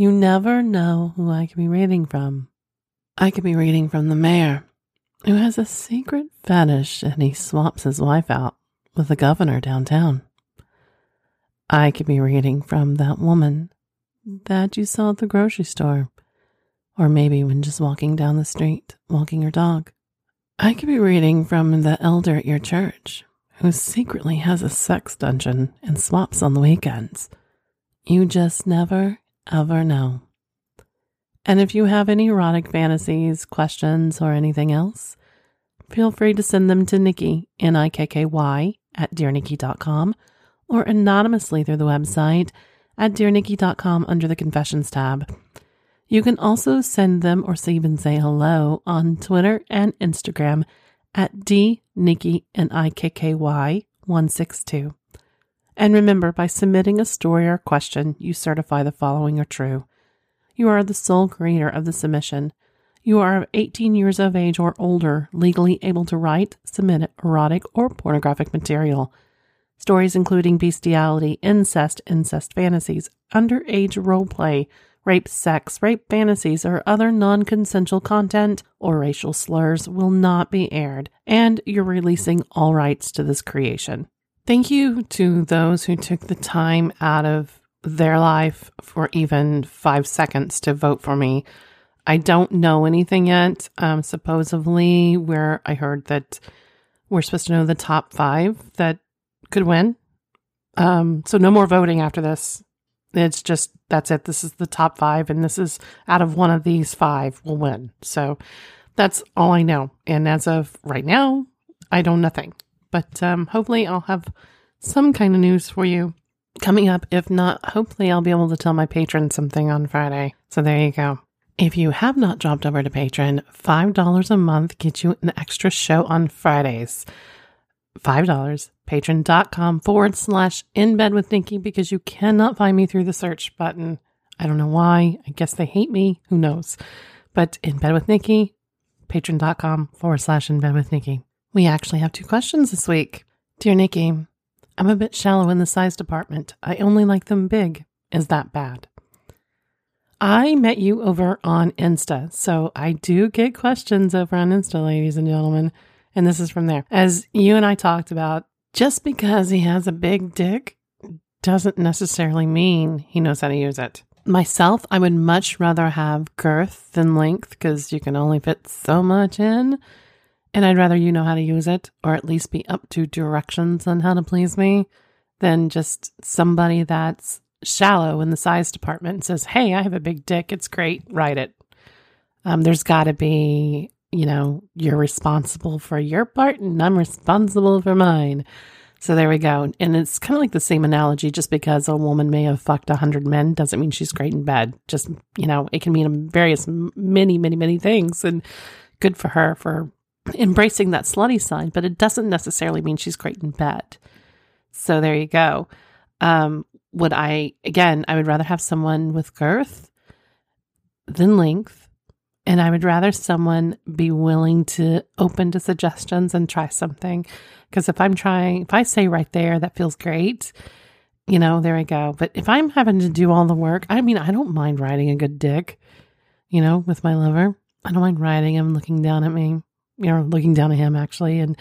You never know who I could be reading from. I could be reading from the mayor, who has a secret fetish and he swaps his wife out with the governor downtown. I could be reading from that woman that you saw at the grocery store, or maybe when just walking down the street, walking your dog. I could be reading from the elder at your church who secretly has a sex dungeon and swaps on the weekends. You just never ever know. And if you have any erotic fantasies, questions, or anything else, feel free to send them to Nikky, N I K K Y, at dearnikky.com or anonymously through the website at dearnikky.com under the confessions tab. You can also send them or even say hello on Twitter and Instagram at dnikky, N-I-K-K-Y 162. And remember, by submitting a story or question, you certify the following are true. You are the sole creator of the submission. You are 18 years of age or older, legally able to write, submit erotic or pornographic material. Stories including bestiality, incest, incest fantasies, underage role play, rape, sex, rape fantasies, or other non consensual content or racial slurs will not be aired, and you're releasing all rights to this creation. Thank you to those who took the time out of their life for even five seconds to vote for me. I don't know anything yet. Um, supposedly, where I heard that we're supposed to know the top five that could win. Um, so no more voting after this. It's just that's it. This is the top five, and this is out of one of these five will win. So that's all I know. And as of right now, I know nothing. But um, hopefully, I'll have some kind of news for you coming up. If not, hopefully, I'll be able to tell my patron something on Friday. So there you go. If you have not dropped over to Patreon, $5 a month gets you an extra show on Fridays. $5, patreon.com forward slash in bed with Nikky because you cannot find me through the search button. I don't know why. I guess they hate me. Who knows? But in bed with Nikky, patreon.com forward slash in bed with Nikky. We actually have two questions this week. Dear Nikky, I'm a bit shallow in the size department. I only like them big. Is that bad? I met you over on Insta, so I do get questions over on Insta, ladies and gentlemen. And this is from there. As you and I talked about, just because he has a big dick doesn't necessarily mean he knows how to use it. Myself, I would much rather have girth than length because you can only fit so much in. And I'd rather you know how to use it, or at least be up to directions on how to please me, than just somebody that's shallow in the size department and says, Hey, I have a big dick. It's great. Write it. Um, there's got to be, you know, you're responsible for your part and I'm responsible for mine. So there we go. And it's kind of like the same analogy just because a woman may have fucked a hundred men doesn't mean she's great in bed. Just, you know, it can mean various, many, many, many things. And good for her for embracing that slutty side, but it doesn't necessarily mean she's great in bed. So there you go. Um, would I, again, I would rather have someone with girth than length. And I would rather someone be willing to open to suggestions and try something. Because if I'm trying, if I say right there, that feels great, you know, there I go. But if I'm having to do all the work, I mean, I don't mind riding a good dick, you know, with my lover. I don't mind riding him, looking down at me you know, looking down at him actually and,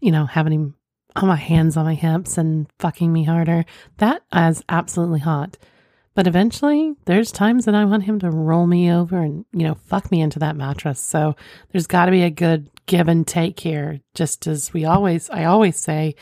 you know, having him on my hands on my hips and fucking me harder. That is absolutely hot. But eventually, there's times that I want him to roll me over and, you know, fuck me into that mattress. So there's got to be a good give and take here. Just as we always, I always say,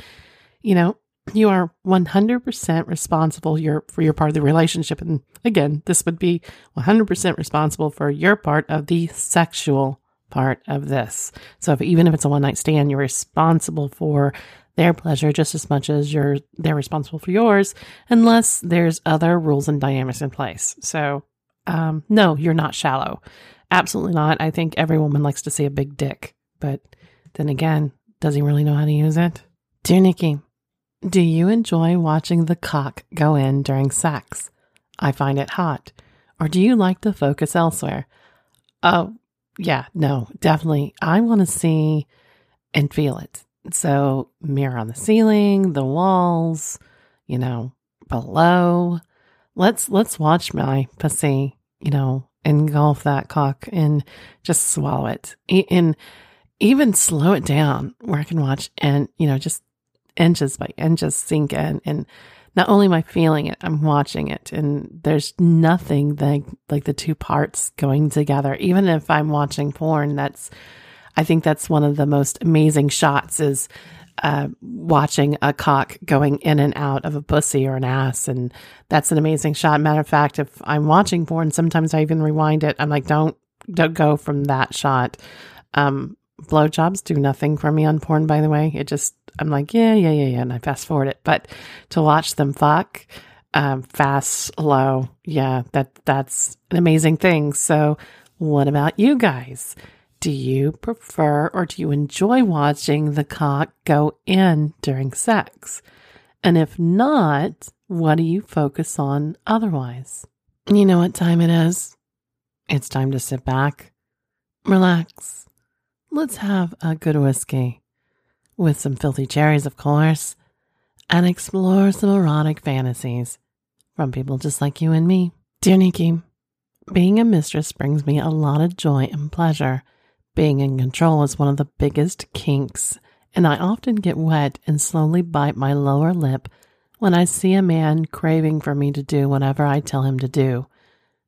you know, you are 100% responsible your, for your part of the relationship. And again, this would be 100% responsible for your part of the sexual part of this. So if, even if it's a one night stand, you're responsible for their pleasure just as much as you're they're responsible for yours, unless there's other rules and dynamics in place. So Um, no, you're not shallow. Absolutely not. I think every woman likes to see a big dick. But then again, does he really know how to use it? Dear Nikky, do you enjoy watching the cock go in during sex? I find it hot. Or do you like to focus elsewhere? Oh, yeah, no, definitely. I want to see and feel it. So, mirror on the ceiling, the walls, you know, below. Let's let's watch my pussy, you know, engulf that cock and just swallow it. And even slow it down where I can watch and, you know, just inches by inches sink in and not only am I feeling it, I'm watching it. And there's nothing like, like the two parts going together. Even if I'm watching porn, that's, I think that's one of the most amazing shots is uh, watching a cock going in and out of a pussy or an ass. And that's an amazing shot. Matter of fact, if I'm watching porn, sometimes I even rewind it. I'm like, don't, don't go from that shot. Um, blowjobs do nothing for me on porn, by the way. It just, I'm like, yeah, yeah, yeah, yeah. And I fast forward it. But to watch them fuck, um, fast, low, yeah, that, that's an amazing thing. So what about you guys? Do you prefer or do you enjoy watching the cock go in during sex? And if not, what do you focus on otherwise? You know what time it is? It's time to sit back, relax, let's have a good whiskey with some filthy cherries, of course, and explore some erotic fantasies from people just like you and me. Dear Nikky, being a mistress brings me a lot of joy and pleasure. Being in control is one of the biggest kinks, and I often get wet and slowly bite my lower lip when I see a man craving for me to do whatever I tell him to do.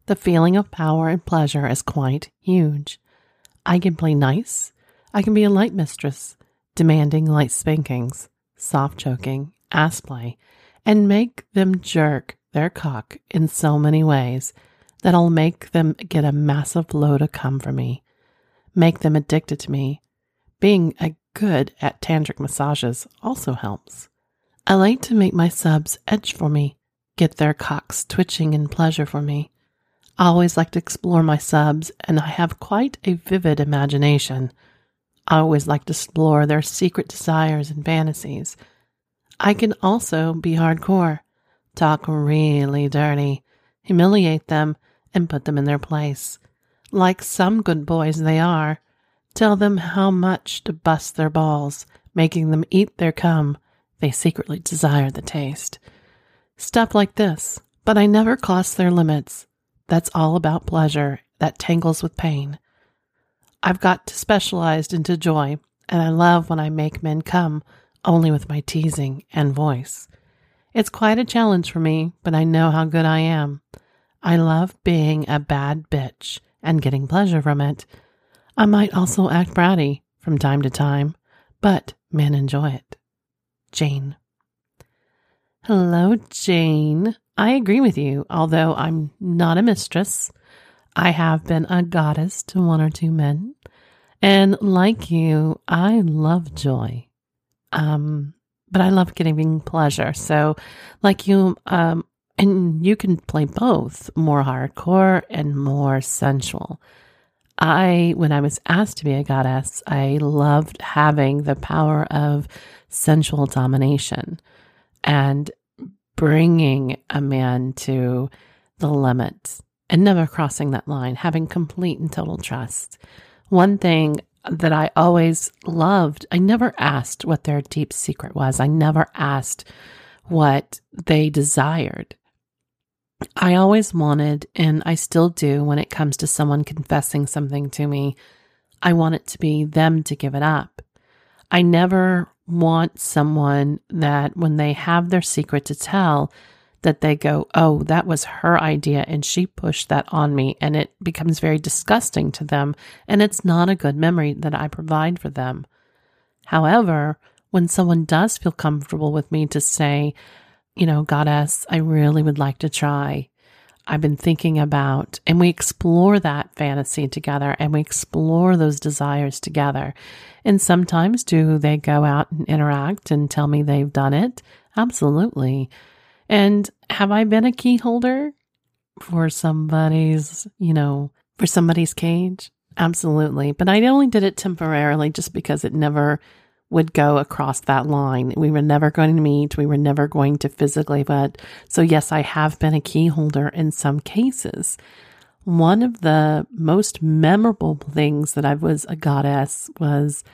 The feeling of power and pleasure is quite huge. I can play nice I can be a light mistress, demanding light spankings, soft choking, ass play, and make them jerk their cock in so many ways that I'll make them get a massive load of cum from me, make them addicted to me. Being a good at tantric massages also helps. I like to make my subs edge for me, get their cocks twitching in pleasure for me. I always like to explore my subs, and I have quite a vivid imagination. I always like to explore their secret desires and fantasies. I can also be hardcore, talk really dirty, humiliate them, and put them in their place. Like some good boys they are, tell them how much to bust their balls, making them eat their cum. They secretly desire the taste. Stuff like this, but I never cross their limits. That's all about pleasure that tangles with pain. I've got to specialized into joy, and I love when I make men come only with my teasing and voice. It's quite a challenge for me, but I know how good I am. I love being a bad bitch and getting pleasure from it. I might also act bratty from time to time, but men enjoy it. Jane. Hello, Jane. I agree with you, although I'm not a mistress. I have been a goddess to one or two men. And like you, I love joy. Um, but I love giving pleasure. So, like you, um, and you can play both more hardcore and more sensual. I, when I was asked to be a goddess, I loved having the power of sensual domination and bringing a man to the limit and never crossing that line, having complete and total trust. One thing that I always loved, I never asked what their deep secret was. I never asked what they desired. I always wanted, and I still do when it comes to someone confessing something to me, I want it to be them to give it up. I never want someone that when they have their secret to tell, that they go, oh, that was her idea and she pushed that on me. And it becomes very disgusting to them. And it's not a good memory that I provide for them. However, when someone does feel comfortable with me to say, you know, Goddess, I really would like to try. I've been thinking about, and we explore that fantasy together and we explore those desires together. And sometimes do they go out and interact and tell me they've done it? Absolutely. And have I been a key holder? for somebody's, you know, for somebody's cage? Absolutely. But I only did it temporarily just because it never would go across that line. We were never going to meet. We were never going to physically, but so yes, I have been a key holder in some cases. One of the most memorable things that I was a goddess was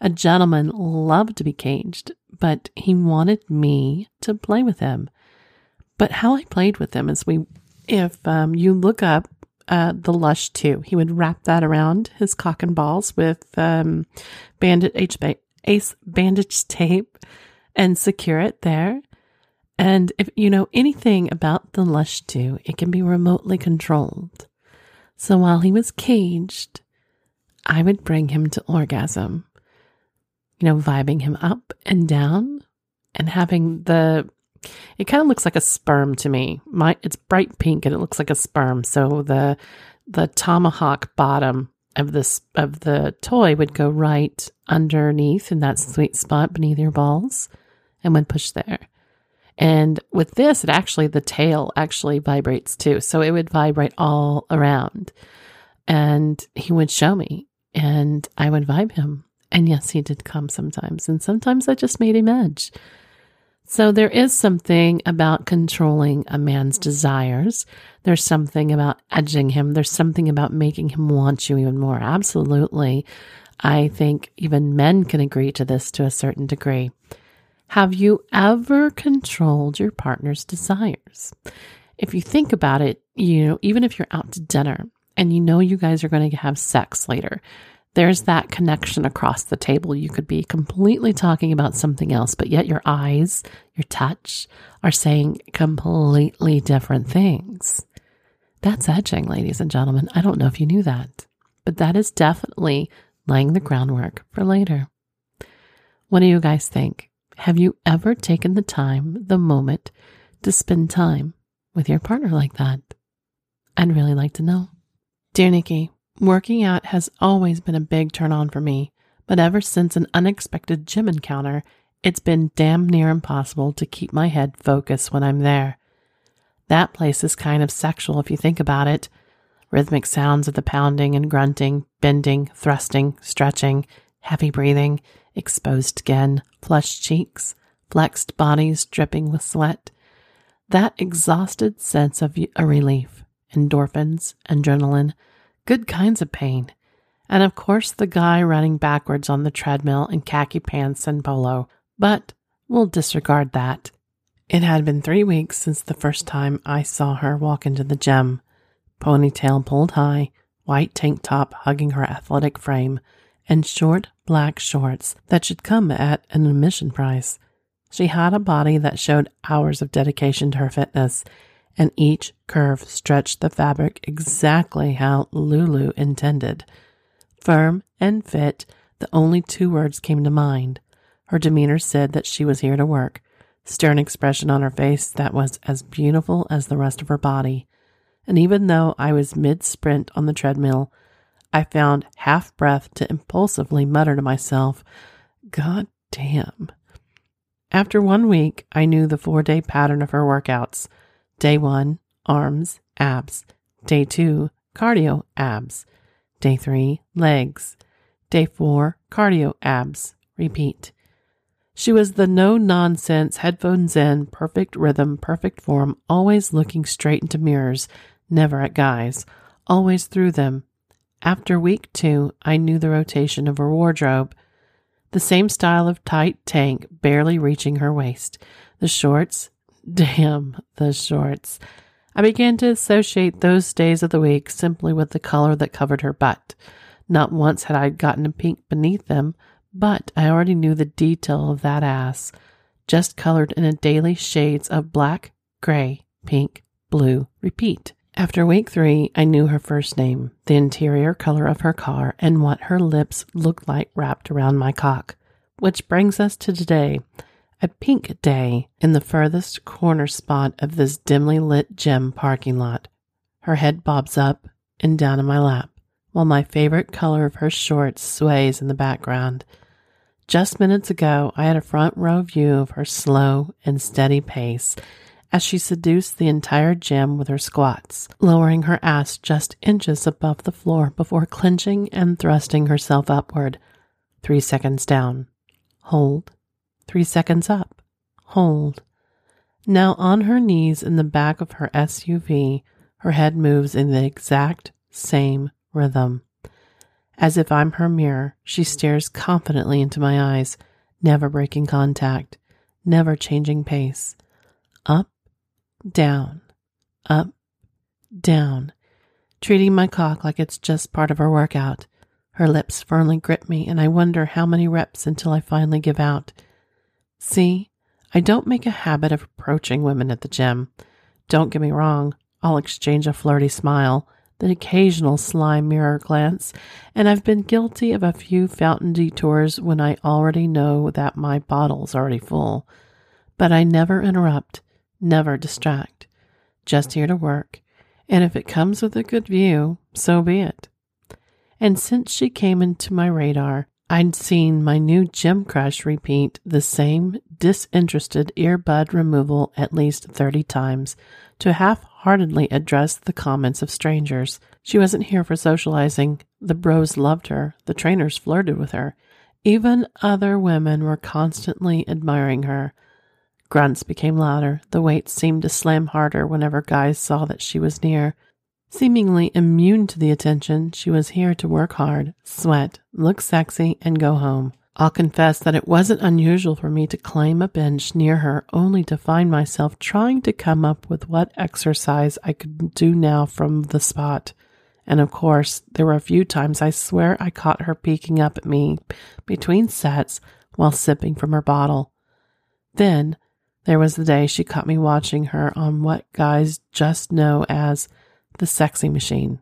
a gentleman loved to be caged, but he wanted me to play with him. But how I played with him is we, if um, you look up uh, the Lush 2, he would wrap that around his cock and balls with um, ace bandage tape and secure it there. And if you know anything about the Lush 2, it can be remotely controlled. So while he was caged, I would bring him to orgasm, you know, vibing him up and down and having the it kind of looks like a sperm to me. My it's bright pink and it looks like a sperm. So the the tomahawk bottom of this of the toy would go right underneath in that sweet spot beneath your balls and would push there. And with this, it actually the tail actually vibrates too. So it would vibrate all around. And he would show me and I would vibe him. And yes, he did come sometimes. And sometimes I just made him edge. So there is something about controlling a man's desires. There's something about edging him. There's something about making him want you even more. Absolutely. I think even men can agree to this to a certain degree. Have you ever controlled your partner's desires? If you think about it, you know, even if you're out to dinner and you know you guys are going to have sex later, there's that connection across the table. You could be completely talking about something else, but yet your eyes, your touch are saying completely different things. That's edging, ladies and gentlemen. I don't know if you knew that, but that is definitely laying the groundwork for later. What do you guys think? Have you ever taken the time, the moment to spend time with your partner like that? I'd really like to know. Dear Nikky, Working out has always been a big turn on for me, but ever since an unexpected gym encounter, it's been damn near impossible to keep my head focused when I'm there. That place is kind of sexual if you think about it. Rhythmic sounds of the pounding and grunting, bending, thrusting, stretching, heavy breathing, exposed skin, flushed cheeks, flexed bodies dripping with sweat. That exhausted sense of a relief, endorphins, adrenaline, good kinds of pain. And of course, the guy running backwards on the treadmill in khaki pants and polo. But we'll disregard that. It had been three weeks since the first time I saw her walk into the gym. Ponytail pulled high, white tank top hugging her athletic frame, and short black shorts that should come at an admission price. She had a body that showed hours of dedication to her fitness and each curve stretched the fabric exactly how Lulu intended. Firm and fit, the only two words came to mind. Her demeanor said that she was here to work, stern expression on her face that was as beautiful as the rest of her body. And even though I was mid sprint on the treadmill, I found half breath to impulsively mutter to myself, God damn. After one week, I knew the four day pattern of her workouts. Day one, arms, abs. Day two, cardio, abs. Day three, legs. Day four, cardio, abs. Repeat. She was the no nonsense, headphones in, perfect rhythm, perfect form, always looking straight into mirrors, never at guys, always through them. After week two, I knew the rotation of her wardrobe. The same style of tight tank, barely reaching her waist. The shorts, Damn, the shorts. I began to associate those days of the week simply with the color that covered her butt. Not once had I gotten a pink beneath them, but I already knew the detail of that ass, just colored in a daily shades of black, gray, pink, blue, repeat. After week three, I knew her first name, the interior color of her car, and what her lips looked like wrapped around my cock. Which brings us to today, a pink day in the furthest corner spot of this dimly lit gym parking lot. Her head bobs up and down in my lap, while my favorite color of her shorts sways in the background. Just minutes ago, I had a front row view of her slow and steady pace as she seduced the entire gym with her squats, lowering her ass just inches above the floor before clenching and thrusting herself upward. Three seconds down. Hold. Three seconds up. Hold. Now on her knees in the back of her SUV, her head moves in the exact same rhythm. As if I'm her mirror, she stares confidently into my eyes, never breaking contact, never changing pace. Up, down, up, down, treating my cock like it's just part of her workout. Her lips firmly grip me, and I wonder how many reps until I finally give out. See, I don't make a habit of approaching women at the gym. Don't get me wrong, I'll exchange a flirty smile, the occasional sly mirror glance, and I've been guilty of a few fountain detours when I already know that my bottle's already full. But I never interrupt, never distract. Just here to work, and if it comes with a good view, so be it. And since she came into my radar, I'd seen my new gym crush repeat the same disinterested earbud removal at least 30 times to half heartedly address the comments of strangers. She wasn't here for socializing. The bros loved her, the trainers flirted with her. Even other women were constantly admiring her. Grunts became louder. The weights seemed to slam harder whenever guys saw that she was near. Seemingly immune to the attention, she was here to work hard, sweat, look sexy, and go home. I'll confess that it wasn't unusual for me to climb a bench near her only to find myself trying to come up with what exercise I could do now from the spot. And of course, there were a few times I swear I caught her peeking up at me between sets while sipping from her bottle. Then there was the day she caught me watching her on what guys just know as the sexy machine,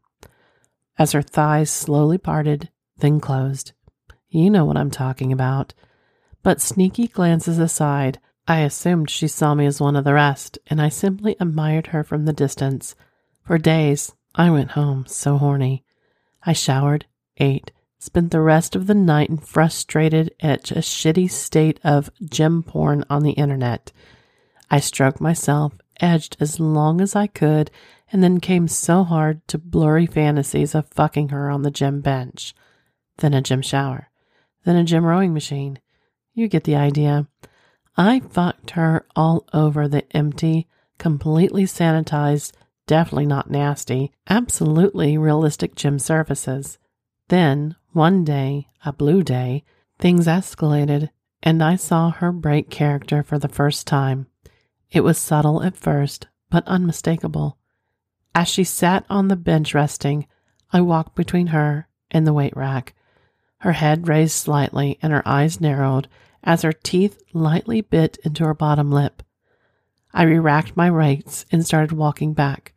as her thighs slowly parted, then closed. You know what I'm talking about. But sneaky glances aside, I assumed she saw me as one of the rest, and I simply admired her from the distance. For days, I went home so horny. I showered, ate, spent the rest of the night in frustrated at a shitty state of gym porn on the internet. I stroked myself, edged as long as I could, and then came so hard to blurry fantasies of fucking her on the gym bench, then a gym shower, then a gym rowing machine. You get the idea. I fucked her all over the empty, completely sanitized, definitely not nasty, absolutely realistic gym surfaces. Then, one day, a blue day, things escalated, and I saw her break character for the first time. It was subtle at first, but unmistakable. As she sat on the bench resting, I walked between her and the weight rack. Her head raised slightly and her eyes narrowed as her teeth lightly bit into her bottom lip. I re racked my weights and started walking back.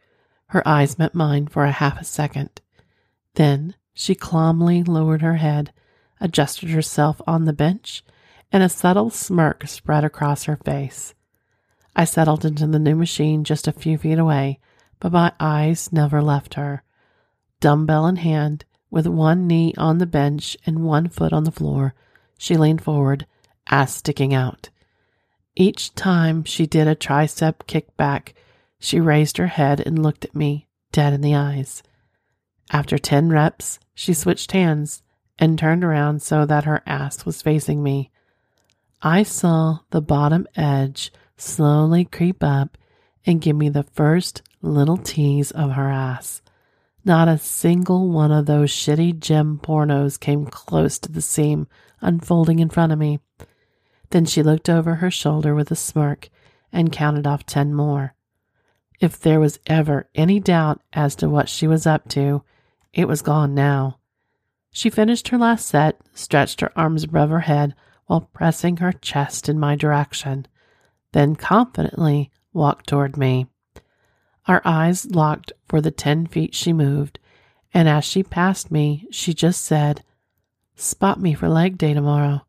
Her eyes met mine for a half a second. Then she calmly lowered her head, adjusted herself on the bench, and a subtle smirk spread across her face. I settled into the new machine just a few feet away but my eyes never left her. Dumbbell in hand, with one knee on the bench and one foot on the floor, she leaned forward, ass sticking out. Each time she did a tricep kickback, she raised her head and looked at me, dead in the eyes. After 10 reps, she switched hands and turned around so that her ass was facing me. I saw the bottom edge slowly creep up and give me the first little tease of her ass. Not a single one of those shitty gem pornos came close to the seam unfolding in front of me. Then she looked over her shoulder with a smirk and counted off ten more. If there was ever any doubt as to what she was up to, it was gone now. She finished her last set, stretched her arms above her head while pressing her chest in my direction, then confidently walked toward me. Our eyes locked for the 10 feet she moved, and as she passed me, she just said, Spot me for leg day tomorrow.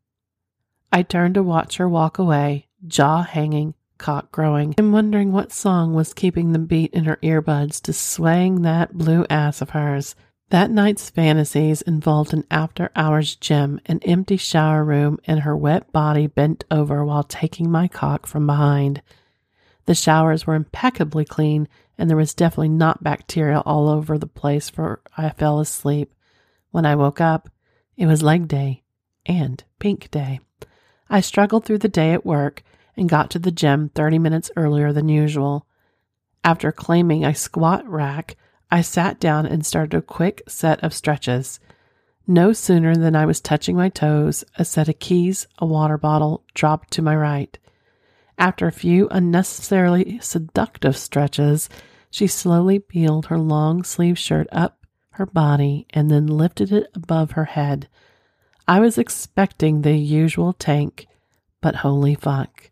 I turned to watch her walk away, jaw hanging, cock growing, and wondering what song was keeping the beat in her earbuds to swaying that blue ass of hers. That night's fantasies involved an after hours gym, an empty shower room, and her wet body bent over while taking my cock from behind. The showers were impeccably clean, and there was definitely not bacteria all over the place, for I fell asleep. When I woke up, it was leg day and pink day. I struggled through the day at work and got to the gym 30 minutes earlier than usual. After claiming a squat rack, I sat down and started a quick set of stretches. No sooner than I was touching my toes, a set of keys, a water bottle dropped to my right. After a few unnecessarily seductive stretches, she slowly peeled her long sleeve shirt up her body and then lifted it above her head. I was expecting the usual tank, but holy fuck.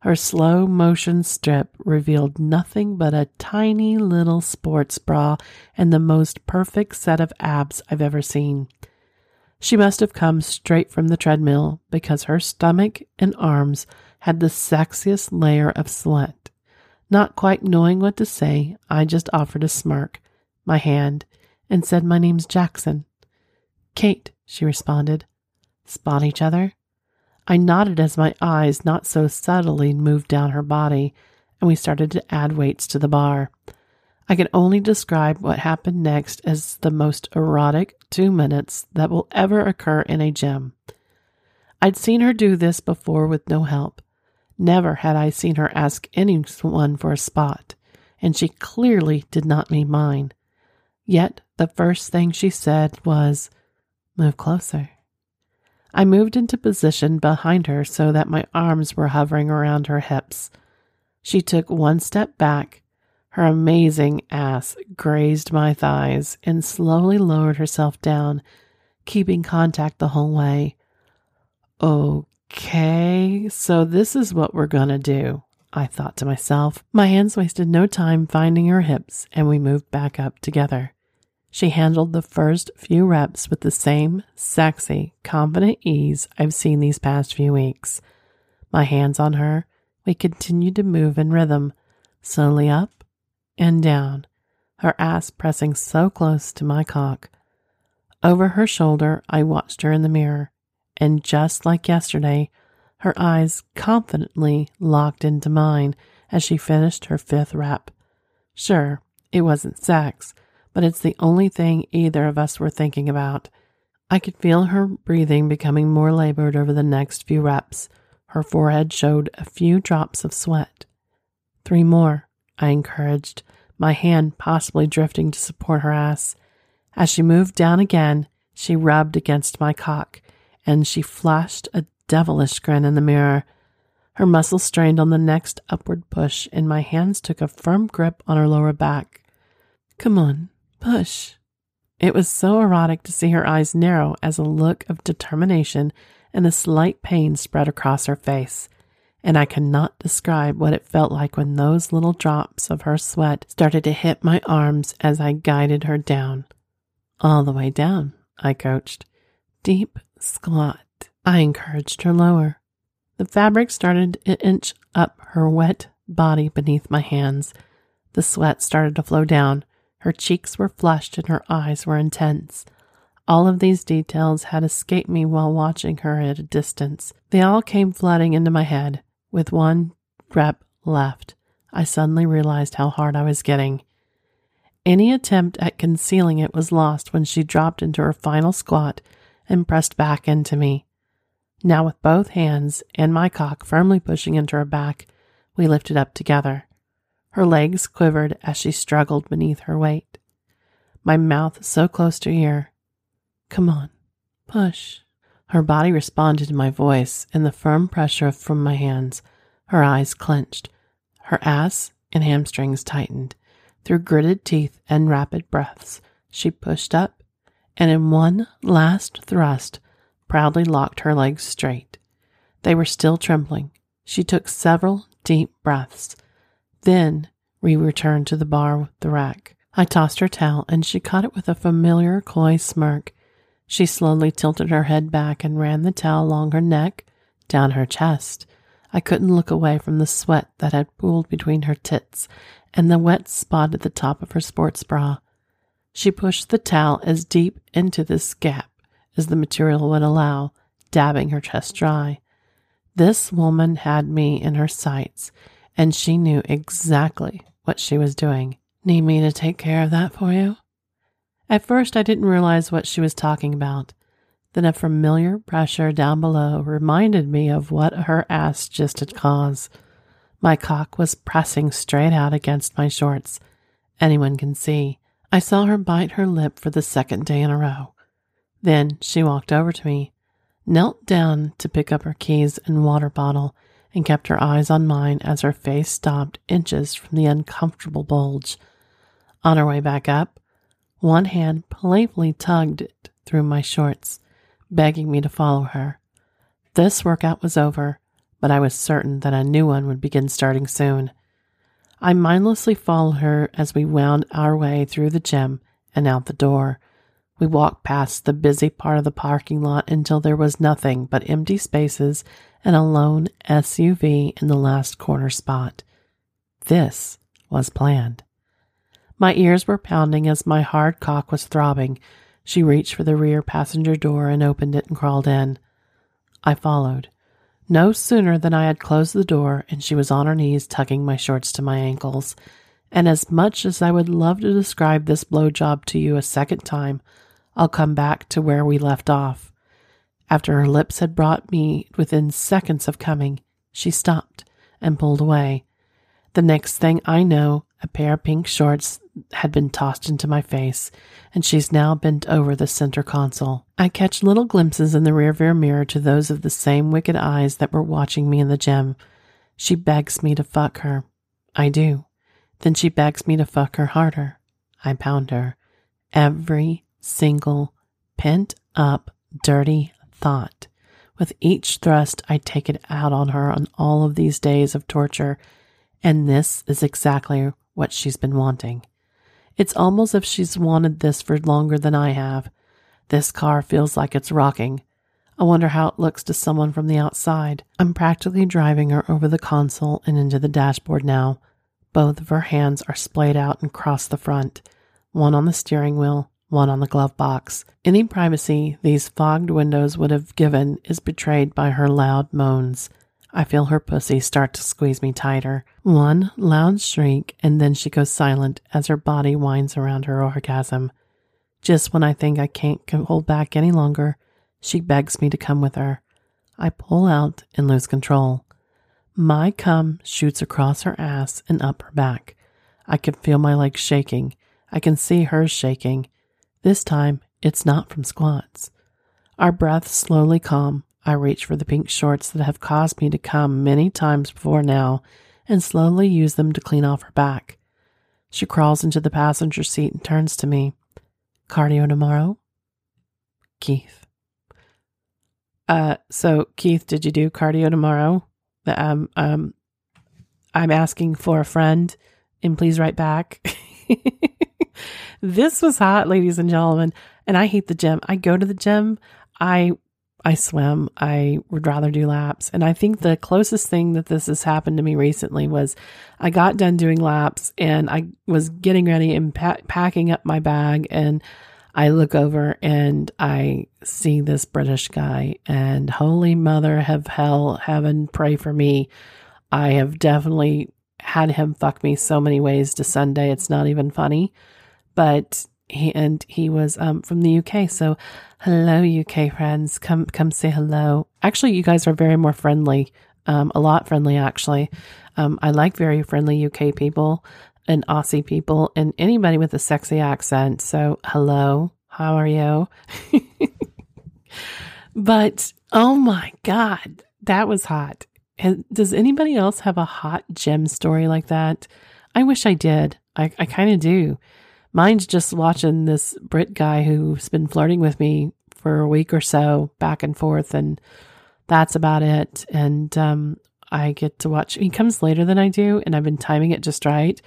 Her slow motion strip revealed nothing but a tiny little sports bra and the most perfect set of abs I've ever seen. She must have come straight from the treadmill because her stomach and arms had the sexiest layer of sweat. Not quite knowing what to say, I just offered a smirk, my hand, and said, My name's Jackson. Kate, she responded. Spot each other? I nodded as my eyes not so subtly moved down her body, and we started to add weights to the bar. I can only describe what happened next as the most erotic two minutes that will ever occur in a gym. I'd seen her do this before with no help. Never had I seen her ask anyone for a spot, and she clearly did not mean mine. Yet the first thing she said was, Move closer. I moved into position behind her so that my arms were hovering around her hips. She took one step back. Her amazing ass grazed my thighs and slowly lowered herself down, keeping contact the whole way. Oh, Okay, so this is what we're gonna do, I thought to myself. My hands wasted no time finding her hips, and we moved back up together. She handled the first few reps with the same sexy, confident ease I've seen these past few weeks. My hands on her, we continued to move in rhythm, slowly up and down, her ass pressing so close to my cock. Over her shoulder, I watched her in the mirror, and just like yesterday, her eyes confidently locked into mine as she finished her fifth rep. Sure, it wasn't sex but it's the only thing either of us were thinking about. I could feel her breathing becoming more labored over the next few reps. Her forehead showed a few drops of sweat. Three more, I encouraged, my hand possibly drifting to support her ass. As she moved down again, she rubbed against my cock, and she flashed a devilish grin in the mirror. Her muscles strained on the next upward push, and my hands took a firm grip on her lower back. Come on, Push. It was so erotic to see her eyes narrow as a look of determination and a slight pain spread across her face. And I cannot describe what it felt like when those little drops of her sweat started to hit my arms as I guided her down. All the way down, I coached. Deep squat. I encouraged her lower. The fabric started to inch up her wet body beneath my hands. The sweat started to flow down, her cheeks were flushed and her eyes were intense. All of these details had escaped me while watching her at a distance. They all came flooding into my head. With one rep left, I suddenly realized how hard I was getting. Any attempt at concealing it was lost when she dropped into her final squat and pressed back into me. Now, with both hands and my cock firmly pushing into her back, we lifted up together. Her legs quivered as she struggled beneath her weight. My mouth so close to her. Come on, push. Her body responded to my voice and the firm pressure from my hands. Her eyes clenched. Her ass and hamstrings tightened. Through gritted teeth and rapid breaths, she pushed up and in one last thrust proudly locked her legs straight. They were still trembling. She took several deep breaths then we returned to the bar with the rack. I tossed her towel and she caught it with a familiar coy smirk. She slowly tilted her head back and ran the towel along her neck, down her chest. I couldn't look away from the sweat that had pooled between her tits and the wet spot at the top of her sports bra. She pushed the towel as deep into this gap as the material would allow, dabbing her chest dry. This woman had me in her sights, and she knew exactly what she was doing. Need me to take care of that for you? At first, I didn't realize what she was talking about. Then a familiar pressure down below reminded me of what her ass just had caused. My cock was pressing straight out against my shorts. Anyone can see. I saw her bite her lip for the second day in a row. Then she walked over to me, knelt down to pick up her keys and water bottle, and kept her eyes on mine as her face stopped inches from the uncomfortable bulge. On her way back up, one hand playfully tugged it through my shorts, begging me to follow her. This workout was over, but I was certain that a new one would begin starting soon. I mindlessly followed her as we wound our way through the gym and out the door. We walked past the busy part of the parking lot until there was nothing but empty spaces and a lone SUV in the last corner spot. This was planned. My ears were pounding as my hard cock was throbbing. She reached for the rear passenger door and opened it and crawled in. I followed. No sooner than I had closed the door and she was on her knees tugging my shorts to my ankles. And as much as I would love to describe this blowjob to you a second time, I'll come back to where we left off. After her lips had brought me within seconds of coming, she stopped and pulled away. The next thing I know, a pair of pink shorts had been tossed into my face, and she's now bent over the center console. I catch little glimpses in the rearview mirror to those of the same wicked eyes that were watching me in the gym. She begs me to fuck her. I do. Then she begs me to fuck her harder. I pound her. Every single pent up, dirty thought. With each thrust, I take it out on her on all of these days of torture, and this is exactly what she's been wanting. It's almost as if she's wanted this for longer than I have. This car feels like it's rocking. I wonder how it looks to someone from the outside. I'm practically driving her over the console and into the dashboard now. Both of her hands are splayed out and cross the front, one on the steering wheel, one on the glove box. Any privacy these fogged windows would have given is betrayed by her loud moans. I feel her pussy start to squeeze me tighter. One loud shriek, and then she goes silent as her body winds around her orgasm. Just when I think I can't hold back any longer, she begs me to come with her. I pull out and lose control. My cum shoots across her ass and up her back. I can feel my legs shaking. I can see hers shaking. This time, it's not from squats. Our breaths slowly calm. I reach for the pink shorts that have caused me to come many times before now and slowly use them to clean off her back. She crawls into the passenger seat and turns to me. Cardio tomorrow? Keith. Uh, so Keith, did you do cardio tomorrow? Um, um, I'm asking for a friend and please write back. this was hot, ladies and gentlemen. And I hate the gym. I go to the gym. I I swim. I would rather do laps. And I think the closest thing that this has happened to me recently was I got done doing laps and I was getting ready and pa- packing up my bag and I look over and I see this British guy and holy mother have hell, heaven, pray for me. I have definitely had him fuck me so many ways to Sunday. It's not even funny but he and he was um, from the UK. So, hello, UK friends, come come say hello. Actually, you guys are very more friendly, um, a lot friendly actually. Um, I like very friendly UK people and Aussie people and anybody with a sexy accent. So, hello, how are you? but oh my god, that was hot. Does anybody else have a hot gem story like that? I wish I did. I, I kind of do. Mine's just watching this Brit guy who's been flirting with me for a week or so back and forth, and that's about it. And um, I get to watch. He comes later than I do, and I've been timing it just right,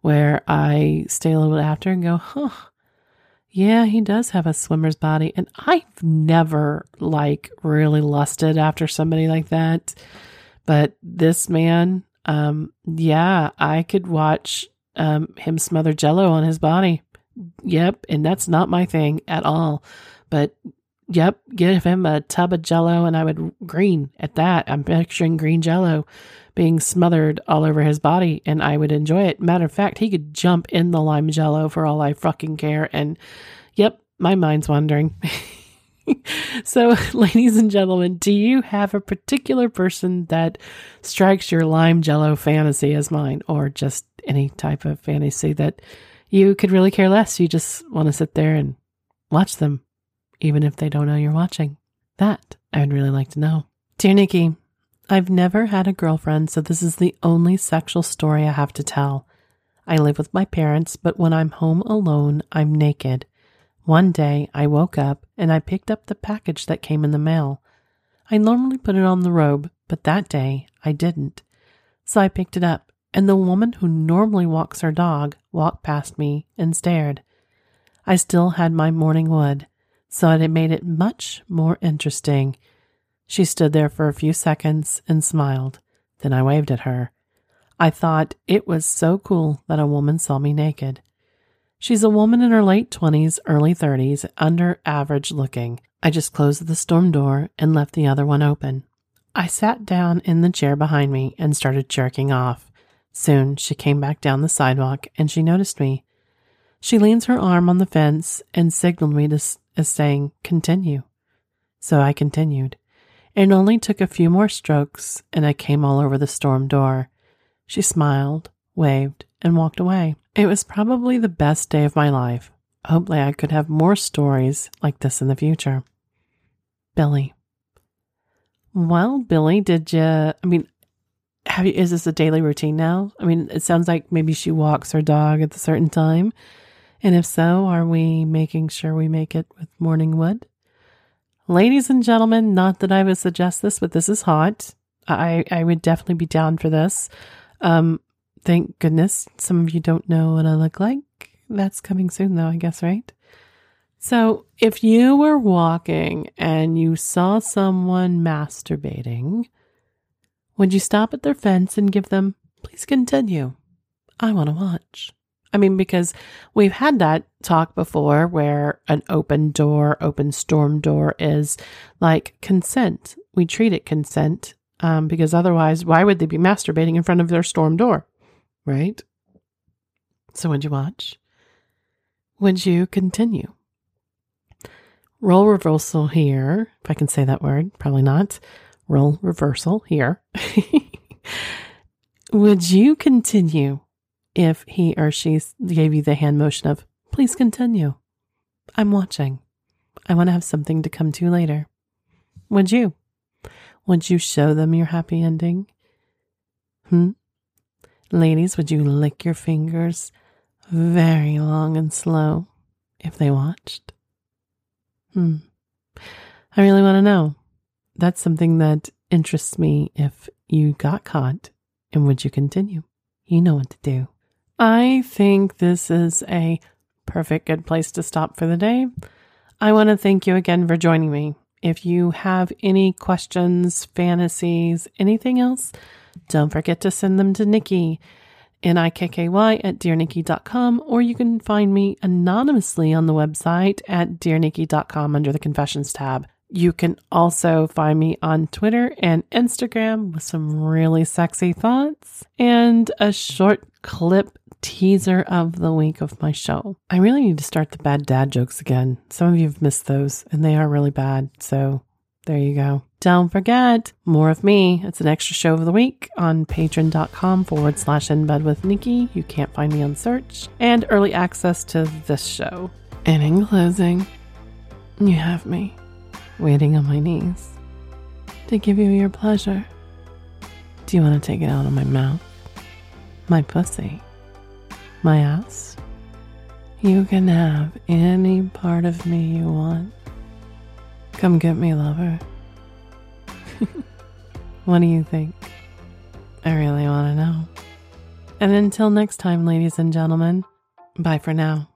where I stay a little bit after and go, huh. Yeah, he does have a swimmer's body. And I've never like really lusted after somebody like that. But this man, um, yeah, I could watch um, him smother jello on his body. Yep. And that's not my thing at all. But Yep, give him a tub of jello and I would green at that. I'm picturing green jello being smothered all over his body and I would enjoy it. Matter of fact, he could jump in the lime jello for all I fucking care. And yep, my mind's wandering. so, ladies and gentlemen, do you have a particular person that strikes your lime jello fantasy as mine or just any type of fantasy that you could really care less? You just want to sit there and watch them even if they don't know you're watching. That I would really like to know. Dear Nikky, I've never had a girlfriend, so this is the only sexual story I have to tell. I live with my parents, but when I'm home alone, I'm naked. One day I woke up and I picked up the package that came in the mail. I normally put it on the robe, but that day I didn't. So I picked it up, and the woman who normally walks her dog walked past me and stared. I still had my morning wood, so it made it much more interesting. She stood there for a few seconds and smiled. Then I waved at her. I thought it was so cool that a woman saw me naked. She's a woman in her late 20s, early 30s, under average looking. I just closed the storm door and left the other one open. I sat down in the chair behind me and started jerking off. Soon she came back down the sidewalk and she noticed me. She leans her arm on the fence and signaled me to, as saying, continue. So I continued. It only took a few more strokes and I came all over the storm door. She smiled, waved, and walked away. It was probably the best day of my life. Hopefully, I could have more stories like this in the future. Billy. Well, Billy, did you? I mean, have you? Is this a daily routine now? I mean, it sounds like maybe she walks her dog at a certain time. And if so, are we making sure we make it with morning wood? Ladies and gentlemen, not that I would suggest this, but this is hot. I, I would definitely be down for this. Um, thank goodness some of you don't know what I look like. That's coming soon, though, I guess, right? So, if you were walking and you saw someone masturbating, would you stop at their fence and give them, please continue? I want to watch. I mean, because we've had that talk before where an open door, open storm door is like consent. We treat it consent um, because otherwise, why would they be masturbating in front of their storm door? Right? So, would you watch? Would you continue? Role reversal here, if I can say that word, probably not. Role reversal here. would you continue if he or she gave you the hand motion of, please continue. I'm watching. I want to have something to come to later. Would you? Would you show them your happy ending? Hmm? Ladies, would you lick your fingers very long and slow if they watched? Hmm. I really want to know. That's something that interests me if you got caught and would you continue? You know what to do. I think this is a perfect good place to stop for the day. I want to thank you again for joining me. If you have any questions, fantasies, anything else, don't forget to send them to Nikky, N-I-K-K-Y at dearnikky.com, or you can find me anonymously on the website at dearnikky.com under the confessions tab. You can also find me on Twitter and Instagram with some really sexy thoughts and a short clip teaser of the week of my show. I really need to start the bad dad jokes again. Some of you have missed those, and they are really bad. So there you go. Don't forget, more of me. It's an extra show of the week on patreon.com forward slash in bed with Nikky. You can't find me on search, and early access to this show. And in closing, you have me waiting on my knees to give you your pleasure. Do you want to take it out of my mouth? My pussy? my ass. You can have any part of me you want. Come get me, lover. what do you think? I really want to know. And until next time, ladies and gentlemen, bye for now.